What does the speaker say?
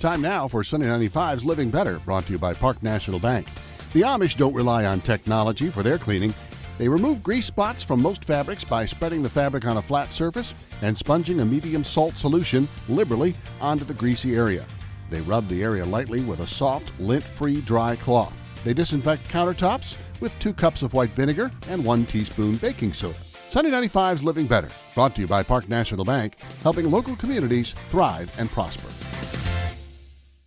Time now for Sunny 95's Living Better, brought to you by Park National Bank. The Amish don't rely on technology for their cleaning. They remove grease spots from most fabrics by spreading the fabric on a flat surface and sponging a medium salt solution liberally onto the greasy area. They rub the area lightly with a soft, lint free dry cloth. They disinfect countertops with two cups of white vinegar and one teaspoon baking soda. Sunny 95's Living Better, brought to you by Park National Bank, helping local communities thrive and prosper.